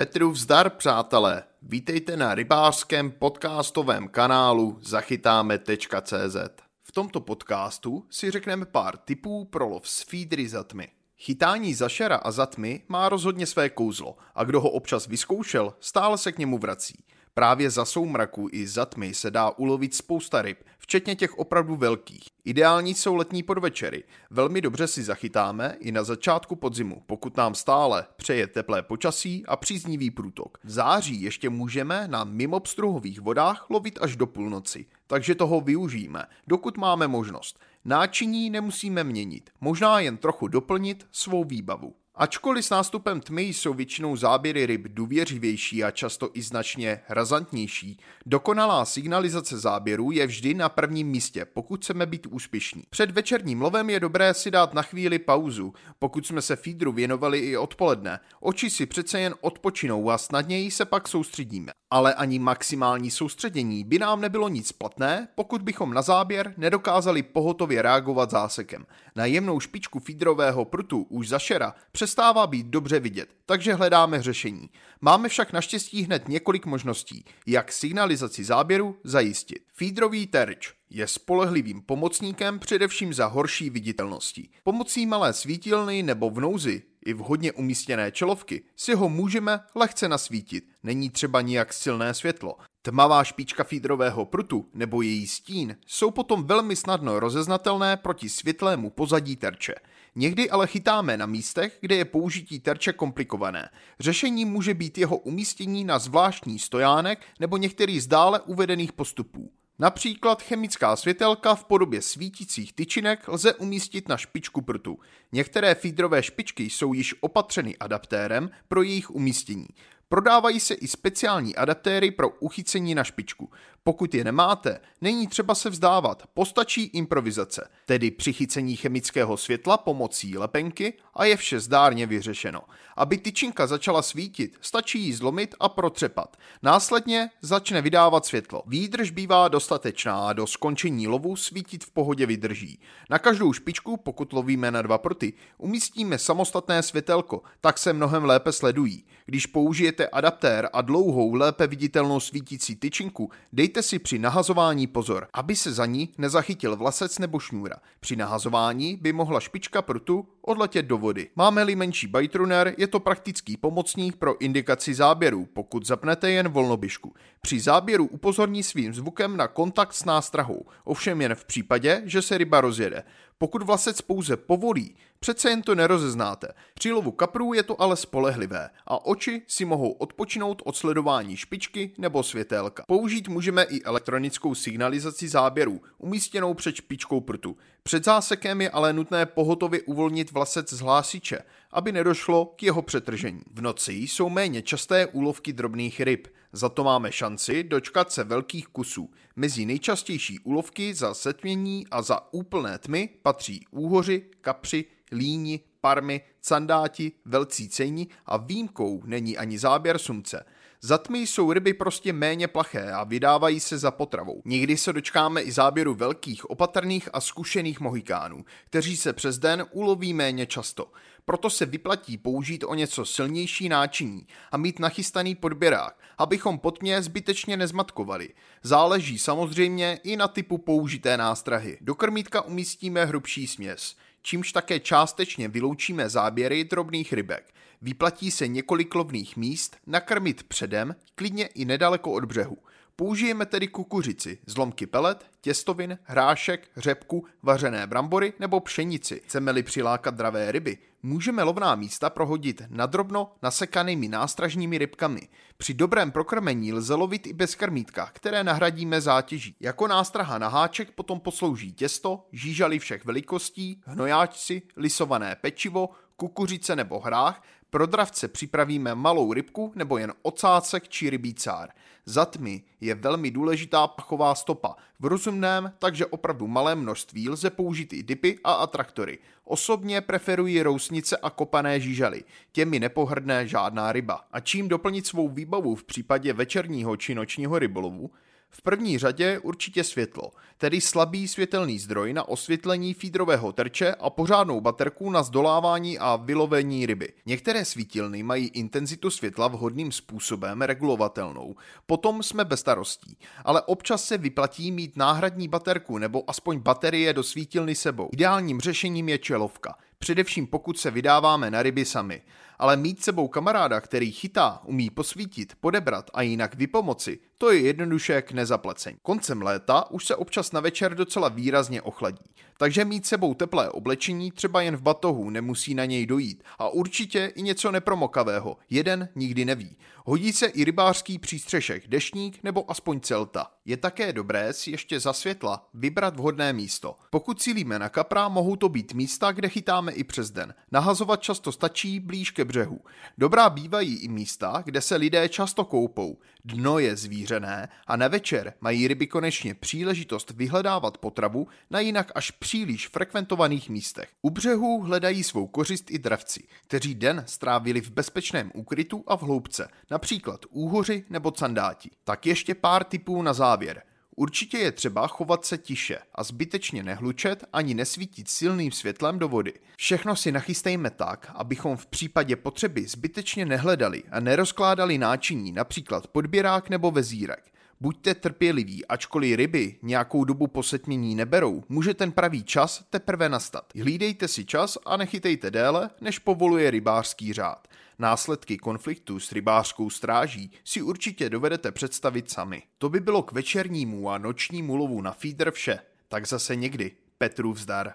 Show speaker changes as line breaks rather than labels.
Petru vzdar, přátelé. Vítejte na rybářském podcastovém kanálu zachytáme.cz. V tomto podcastu si řekneme pár tipů pro lov s feedry za tmy. Chytání zašera a zatmy má rozhodně své kouzlo a kdo ho občas vyzkoušel, stále se k němu vrací. Právě za soumraku i za tmy se dá ulovit spousta ryb, včetně těch opravdu velkých. Ideální jsou letní podvečery. Velmi dobře si zachytáme i na začátku podzimu, pokud nám stále přeje teplé počasí a příznivý průtok. V září ještě můžeme na mimobstruhových vodách lovit až do půlnoci, takže toho využijeme, dokud máme možnost. Náčiní nemusíme měnit, možná jen trochu doplnit svou výbavu. Ačkoliv s nástupem tmy jsou většinou záběry ryb důvěřivější a často i značně razantnější, dokonalá signalizace záběrů je vždy na prvním místě, pokud chceme být úspěšní. Před večerním lovem je dobré si dát na chvíli pauzu, pokud jsme se feedru věnovali i odpoledne. Oči si přece jen odpočinou a snadněji se pak soustředíme. Ale ani maximální soustředění by nám nebylo nic platné, pokud bychom na záběr nedokázali pohotově reagovat zásekem. Na jemnou špičku feedrového prutu už zašera přestává být dobře vidět, takže hledáme řešení. Máme však naštěstí hned několik možností, jak signalizaci záběru zajistit. Feedrový terč je spolehlivým pomocníkem především za horší viditelnosti. Pomocí malé svítilny nebo v nouzi i v hodně umístěné čelovky si ho můžeme lehce nasvítit. Není třeba nijak silné světlo. Tmavá špička feedrového prutu nebo její stín jsou potom velmi snadno rozeznatelné proti světlému pozadí terče. Někdy ale chytáme na místech, kde je použití terče komplikované. Řešení může být jeho umístění na zvláštní stojánek nebo některý z dále uvedených postupů. Například chemická světelka v podobě svítících tyčinek lze umístit na špičku prtu. Některé feedrové špičky jsou již opatřeny adaptérem pro jejich umístění. Prodávají se i speciální adaptéry pro uchycení na špičku. Pokud je nemáte, není třeba se vzdávat, postačí improvizace, tedy přichycení chemického světla pomocí lepenky a je vše zdárně vyřešeno. Aby tyčinka začala svítit, stačí ji zlomit a protřepat. Následně začne vydávat světlo. Výdrž bývá dostatečná a do skončení lovu svítit v pohodě vydrží. Na každou špičku, pokud lovíme na dva prty, umístíme samostatné světelko, tak se mnohem lépe sledují. Když použijete adaptér a dlouhou, lépe viditelnou svítící tyčinku, dejte si při nahazování pozor, aby se za ní nezachytil vlasec nebo šňůra. Při nahazování by mohla špička prtu odletět do vody. Máme-li menší bajtruner, je to praktický pomocník pro indikaci záběru, pokud zapnete jen volnoběžku. Při záběru upozorní svým zvukem na kontakt s nástrahou, ovšem jen v případě, že se ryba rozjede. Pokud vlasec pouze povolí, přece jen to nerozeznáte. Při lovu kaprů je to ale spolehlivé a oči si mohou odpočinout od sledování špičky nebo světélka. Použít můžeme i elektronickou signalizaci záběrů, umístěnou před špičkou prtu. Před zásekem je ale nutné pohotově uvolnit vlasec z hlásiče, aby nedošlo k jeho přetržení. V noci jsou méně časté úlovky drobných ryb, za to máme šanci dočkat se velkých kusů. Mezi nejčastější úlovky za setmění a za úplné tmy patří úhoři, kapři, líni, parmy, candáti, velcí cejni a výjimkou není ani záběr sumce – za tmy jsou ryby prostě méně plaché a vydávají se za potravou. Někdy se dočkáme i záběru velkých, opatrných a zkušených mohikánů, kteří se přes den uloví méně často. Proto se vyplatí použít o něco silnější náčiní a mít nachystaný podběrák, abychom potmě zbytečně nezmatkovali. Záleží samozřejmě i na typu použité nástrahy. Do krmítka umístíme hrubší směs čímž také částečně vyloučíme záběry drobných rybek. Vyplatí se několik lovných míst nakrmit předem, klidně i nedaleko od břehu. Použijeme tedy kukuřici, zlomky pelet, těstovin, hrášek, řepku, vařené brambory nebo pšenici. Chceme-li přilákat dravé ryby, můžeme lovná místa prohodit nadrobno nasekanými nástražními rybkami. Při dobrém prokrmení lze lovit i bez krmítka, které nahradíme zátěží. Jako nástraha na háček potom poslouží těsto, žížaly všech velikostí, hnojáčci, lisované pečivo, kukuřice nebo hrách, pro dravce připravíme malou rybku nebo jen ocácek či rybícár. Za tmy je velmi důležitá pachová stopa. V rozumném, takže opravdu malé množství lze použít i dipy a atraktory. Osobně preferuji rousnice a kopané žížaly. Těmi nepohrdne žádná ryba. A čím doplnit svou výbavu v případě večerního či nočního rybolovu? V první řadě určitě světlo, tedy slabý světelný zdroj na osvětlení fídrového terče a pořádnou baterku na zdolávání a vylovení ryby. Některé svítilny mají intenzitu světla vhodným způsobem regulovatelnou, potom jsme bez starostí, ale občas se vyplatí mít náhradní baterku nebo aspoň baterie do svítilny sebou. Ideálním řešením je čelovka, především pokud se vydáváme na ryby sami ale mít sebou kamaráda, který chytá, umí posvítit, podebrat a jinak vypomoci, to je jednoduše k nezaplacení. Koncem léta už se občas na večer docela výrazně ochladí, takže mít sebou teplé oblečení třeba jen v batohu nemusí na něj dojít a určitě i něco nepromokavého, jeden nikdy neví. Hodí se i rybářský přístřešek, dešník nebo aspoň celta. Je také dobré si ještě za světla vybrat vhodné místo. Pokud cílíme na kapra, mohou to být místa, kde chytáme i přes den. Nahazovat často stačí blíž ke břehu. Dobrá bývají i místa, kde se lidé často koupou. Dno je zvířené a na večer mají ryby konečně příležitost vyhledávat potravu na jinak až příliš frekventovaných místech. U břehu hledají svou kořist i dravci, kteří den strávili v bezpečném úkrytu a v hloubce, například úhoři nebo candáti. Tak ještě pár tipů na závěr. Určitě je třeba chovat se tiše a zbytečně nehlučet ani nesvítit silným světlem do vody. Všechno si nachystejme tak, abychom v případě potřeby zbytečně nehledali a nerozkládali náčiní, například podběrák nebo vezírek. Buďte trpěliví, ačkoliv ryby nějakou dobu posetmění neberou, může ten pravý čas teprve nastat. Hlídejte si čas a nechytejte déle, než povoluje rybářský řád. Následky konfliktu s rybářskou stráží si určitě dovedete představit sami. To by bylo k večernímu a nočnímu lovu na feeder vše. Tak zase někdy. Petru vzdar.